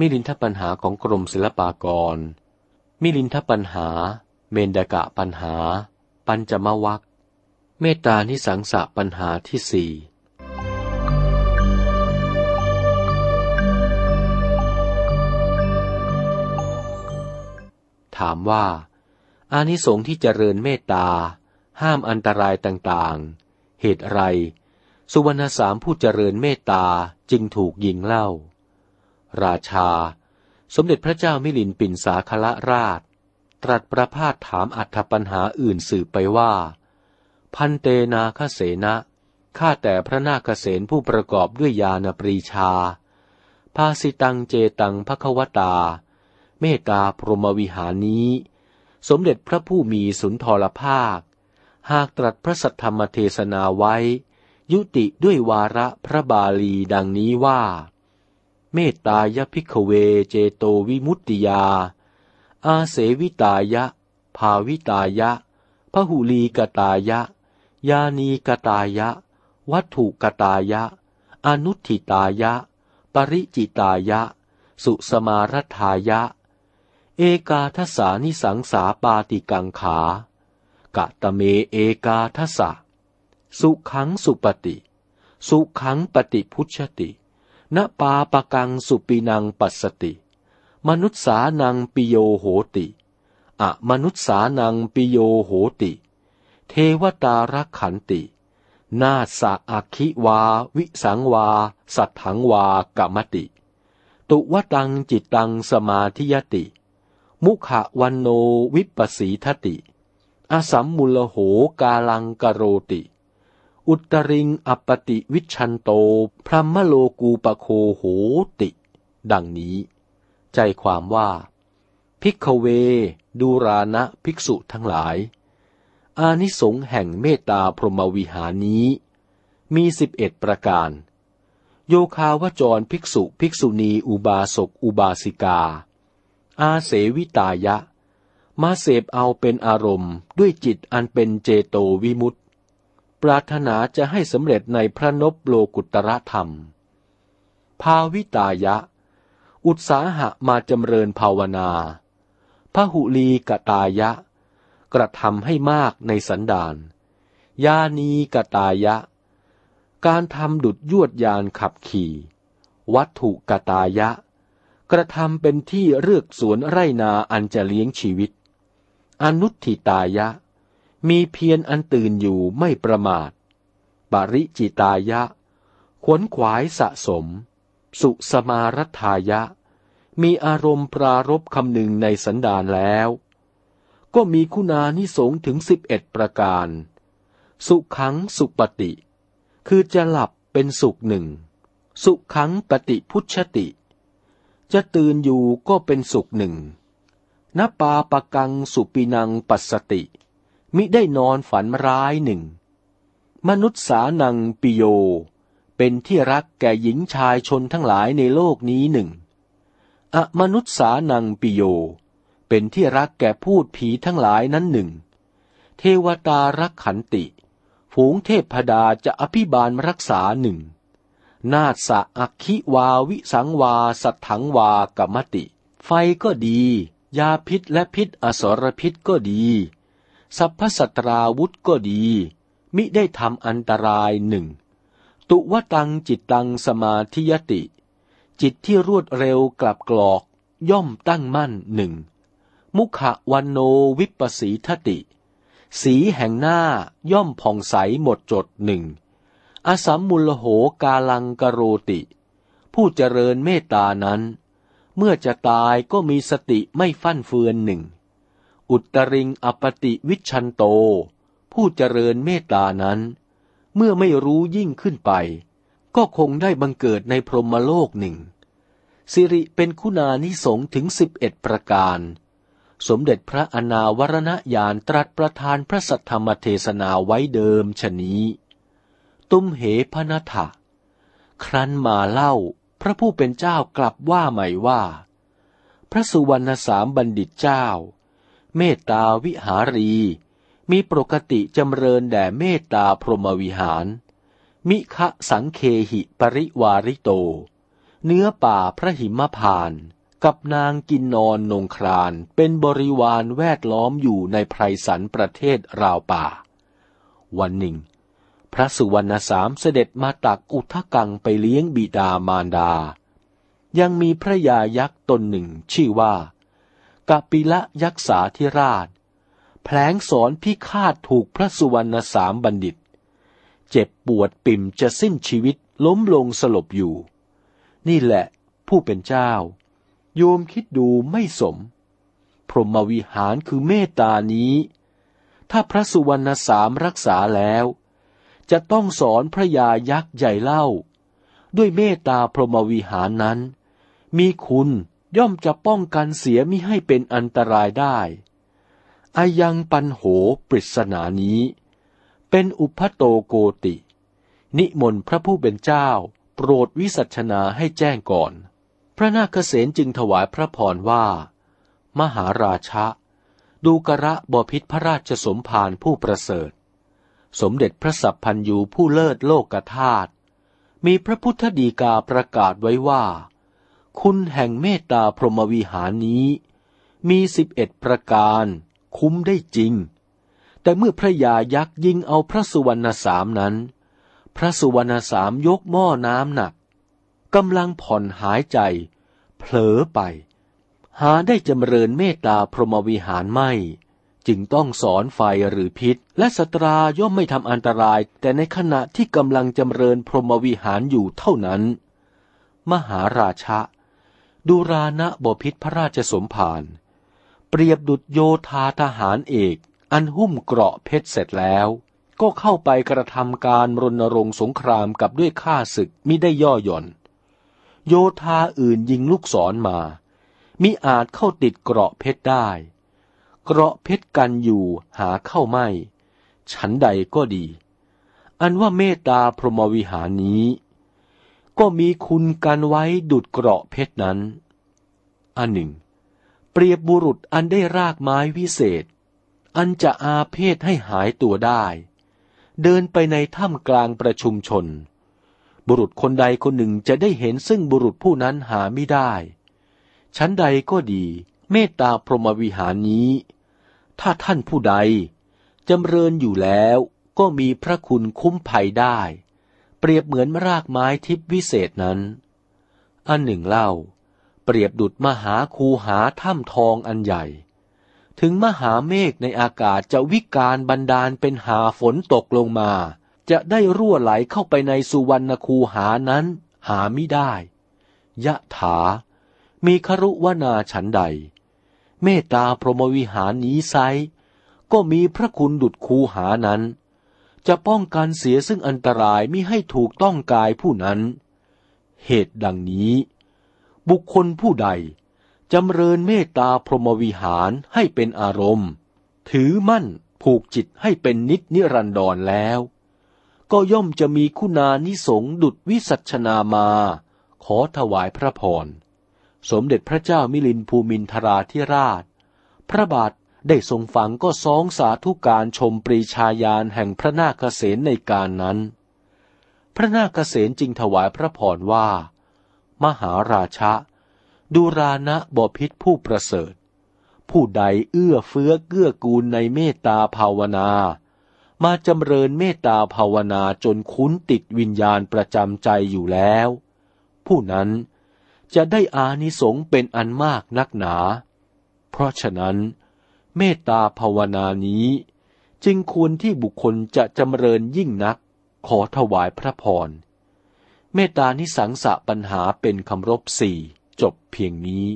มิลินทปัญหาของกรมศิลปากร มิลินทปัญหา เมนดกะปัญหา ปัญจมวัคเมตตานิสังสะปัญหาที่สี่ถามว่า อานิสงส์ที่เจริญเมตตา ห้ามอันตรายต่างๆ เหตุไร สุวรรณสามผู้เจริญเมตตาจึงถูกยิงเล่า ราชา สมเด็จพระเจ้ามิลินปินสาคละราช ตรัสประพาสถามอัธปัญหาอื่นสืบไปว่า พันเตนาคเสนะข้าแต่พระนาคเสนผู้ประกอบด้วยญาณปรีชา ภาสิตังเจตังภควตา เมตตาพรหมวิหารนี้ สมเด็จพระผู้มีสุนทรภาค หากตรัสพระสัทธรรมเทศนาไว้ ยุติด้วยวาระพระบาลีดังนี้ว่า เมตตายพิกเวเจโตวิมุตติยา อาเสวิตายะ ภาวิตายะพหุลีกตายะ ยานีกตายะ วัตถุกตายะ อนุทิตายะ ปริจิตายะ สุสมารัฐายะ เอกาทสานิสังสาปาติกังขากะตะเมเอกาทสะ สุขังสุปฏิ สุขังปฏิพุชติ นปาปกังสุปินังปัสสติ มนุษสานังปิโยโหติ อะมนุษสานังปิโยโหติ เทวตารักขันติ นาสะอาคิวา วิสังวา สัทถังวากามติ ตุวฏังจิตตังสมาธิยติ มุขวัณโณ วิปปสีทติ อสัมมูฬโหกาลังกโรติ อุตตริง อัปปฏิวิชฌันโต พรหมโลกูปโคโหติ ดังนี้ ใจความว่า ภิกขเว ดูรานะภิกษุทั้งหลาย อานิสงส์แห่งเมตตาพรหมวิหารนี้ มีสิบเอ็ดประการ โยคาวจรภิกษุภิกษุณีอุบาสกอุบาสิกา อาเสวิตายะ มาเสพเอาเป็นอารมณ์ด้วยจิตอันเป็นเจโตวิมุตติ ปรารถนาจะให้สำเร็จในพระนบโลกุตระธรรม ภาวิตายะ อุตสาหะมาจำเริญภาวนาพหุลีกตายะ กระทำให้มากในสันดานยานีกตายะ การทำดุดยวดยานขับขี่ วัตถุกตายะ กระทำเป็นที่เลือกสวนไรนาอันจะเลี้ยงชีวิต อนุทิตายะ มีเพียรอันตื่นอยู่ไม่ประมาท ปริจิตายะ ขวนขวายสะสม สุสมารัฐายะ มีอารมณ์ปรารบคำหนึ่งในสันดานแล้ว ก็มีคุณานิสงถึงสิบเอ็ดประการ สุขังสุปฏิ คือจะหลับเป็นสุขหนึ่ง สุขังปฏิพุชติ จะตื่นอยู่ก็เป็นสุขหนึ่งนปาปกังสุปินังปัสสติ มิได้นอนฝันร้ายหนึ่ง มนุษย์สานังปิโย เป็นที่รักแก่หญิงชายชนทั้งหลายในโลกนี้หนึ่งอะมนุษย์สานังปิโย เป็นที่รักแก่พูดผีทั้งหลายนั้นหนึ่ง เทวตารักขันติ ฝูงเทพดาจะอภิบาลรักษาหนึ่ง นาสะอักขิวาวิสังวาสัทถังวากมติ ไฟก็ดี ยาพิษและพิษอสรพิษก็ดี สัพพสตราวุธก็ดี มิได้ทำอันตรายหนึ่ง ตุวตังจิตตังสมาธิยติ จิตที่รวดเร็วกลับกรอกย่อมตั้งมั่นหนึ่ง มุขวันโนวิปสีทติ สีแห่งหน้าย่อมผ่องใสหมดจดหนึ่ง อสัมมุลโหกาลังกโรติ ผู้เจริญเมตตานั้น เมื่อจะตายก็มีสติไม่ฟั่นเฟือนหนึ่ง อุตริงอปติวิชันโต ผู้เจริญเมตตานั้น เมื่อไม่รู้ยิ่งขึ้นไป ก็คงได้บังเกิดในพรหมโลกหนึ่ง สิริเป็นคุณานิสงถึงสิบเอ็ดประการ สมเด็จพระอนาวรณญาณตรัสประทานพระสัทธรรมเทศนาไว้เดิมชนี้ ตุ้มเหพนัทะครั้นมาเล่าพระผู้เป็นเจ้ากลับว่าใหม่ว่า พระสุวรรณสามบัณฑิตเจ้า เมตตาวิหารี มีปกติจำเริญแด่เมตตาพรหมวิหาร มิคะสังเคหิปริวาริโต เนื้อป่าพระหิมพาน กับนางกินนอนนงครานเป็นบริวารแวดล้อมอยู่ในไพรสันประเทศราวป่า วันหนึ่ง พระสุวรรณสามเสด็จมาตักอุทกังไปเลี้ยงบิดามารดา ยังมีพระยายักษ์ตนหนึ่งชื่อว่า กปิละยักษาธิราช แผลงสอนพิฆาตถูกพระสุวรรณสามบัณฑิต เจ็บปวดปิ่มจะสิ้นชีวิตล้มลงสลบอยู่ นี่แหละผู้เป็นเจ้า โยมคิดดูไม่สม พรหมวิหารคือเมตตานี้ ถ้าพระสุวรรณสามรักษาแล้ว จะต้องสอนพระยายักษ์ใหญ่เล่า ด้วยเมตตาพรหมวิหารนั้น มีคุณ ย่อมจะป้องกันเสียมิให้เป็นอันตรายได้อายังปันโหปริศนานี้ เป็นอุพโตโกติ นิมนต์พระผู้เป็นเจ้า โปรดวิสัชนาให้แจ้งก่อน พระนาคเษนจึงถวายพระพรว่า มหาราชะ ดูกระบพิษพระราชสมภารผู้ประเสริฐ สมเด็จพระสัพพันยูผู้เลิศโลกธาตุมีพระพุทธดีกาประกาศไว้ว่า คุณแห่งเมตตาพรหมวิหารนี้ มีสิบเอ็ดประการ คุ้มได้จริง แต่เมื่อพระยายักษ์ยิงเอาพระสุวรรณสามนั้น พระสุวรรณสามยกหม้อน้ำหนักกำลังผ่อนหายใจ เผลอไป หาได้จำเริญเมตตาพรหมวิหารไม่ จึงต้องสอนไฟหรือพิษ และสตราย่อมไม่ทำอันตราย แต่ในขณะที่กำลังจำเริญพรหมวิหารอยู่เท่านั้น มหาราชะ ดูรานะบพิษพระราชสมภารเปรียบดุจโยธาทหารเอก อันหุ้มเกราะเพชรเสร็จแล้ว ก็เข้าไปกระทำการรณรงค์สงครามกับด้วยข้าศึกมิได้ย่อหย่อน โยธาอื่นยิงลูกศรมามิอาจเข้าติดเกราะเพชรได้ เกราะเพชรกันอยู่หาเข้าไม่ ฉันใดก็ดี อันว่าเมตตาพรหมวิหารนี้ ก็มีคุณกันไว้ดุดเกราะเพชรนั้น อันหนึ่ง เปรียบบุรุษอันได้รากไม้วิเศษ อันจะอาเพศให้หายตัวได้ เดินไปในถ้ำกลางประชุมชน บุรุษคนใดคนหนึ่งจะได้เห็นซึ่งบุรุษผู้นั้นหาไม่ได้ ชั้นใดก็ดี เมตตาพรหมวิหารนี้ ถ้าท่านผู้ใดจำเริญอยู่แล้วก็มีพระคุณคุ้มภัยได้ เปรียบเหมือนรากไม้ทิพวิเศษนั้น อันหนึ่งเล่า เปรียบดุดมหาคูหาถ้ำทองอันใหญ่ ถึงมหาเมฆในอากาศจะวิการบันดาลเป็นหาฝนตกลงมา จะได้รั่วไหลเข้าไปในสุวรรณคูหานั้น หาไม่ได้ ยะถา มีครุวนาฉันใด เมตตาพรหมวิหารนี้ไซก็มีพระคุณดุดคูหานั้น จะป้องกันเสียซึ่งอันตรายมิให้ถูกต้องกายผู้นั้น เหตุดังนี้ บุคคลผู้ใดจำเริญเมตตาพรหมวิหารให้เป็นอารมณ์ ถือมั่นผูกจิตให้เป็นนิจนิรันดรแล้ว ก็ย่อมจะมีคุณานิสงดุดวิสัชนามา ขอถวายพระพร สมเด็จพระเจ้ามิลินภูมินทราธิราช พระบาท ได้ทรงฟังก็ซองสาธุการชมปรีชาญาณแห่งพระนาคเษนในการนั้น พระนาคเษนจึงถวายพระพรว่า มหาราชะ ดูรานะบพิษผู้ประเสริฐ ผู้ใดเอื้อเฟื้อเกื้อกูลในเมตตาภาวนา มาจำเริญเมตตาภาวนาจนคุ้นติดวิญญาณประจำใจอยู่แล้ว ผู้นั้นจะได้อานิสงส์เป็นอันมากนักหนา เพราะฉะนั้น เมตตาภาวนานี้ จึงควรที่บุคคลจะจำเริญยิ่งนัก ขอถวายพระพร เมตตานิสังสะปัญหาเป็นคำรบสี่จบเพียงนี้